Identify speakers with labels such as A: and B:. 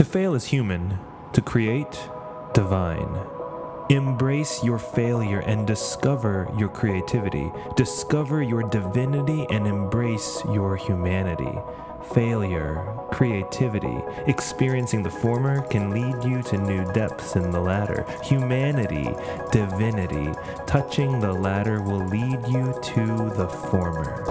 A: To fail is human, to create, divine. Embrace your failure and discover your creativity. Discover your divinity and embrace your humanity. Failure, creativity, experiencing the former can lead you to new depths in the latter. Humanity, divinity, touching the latter will lead you to the former.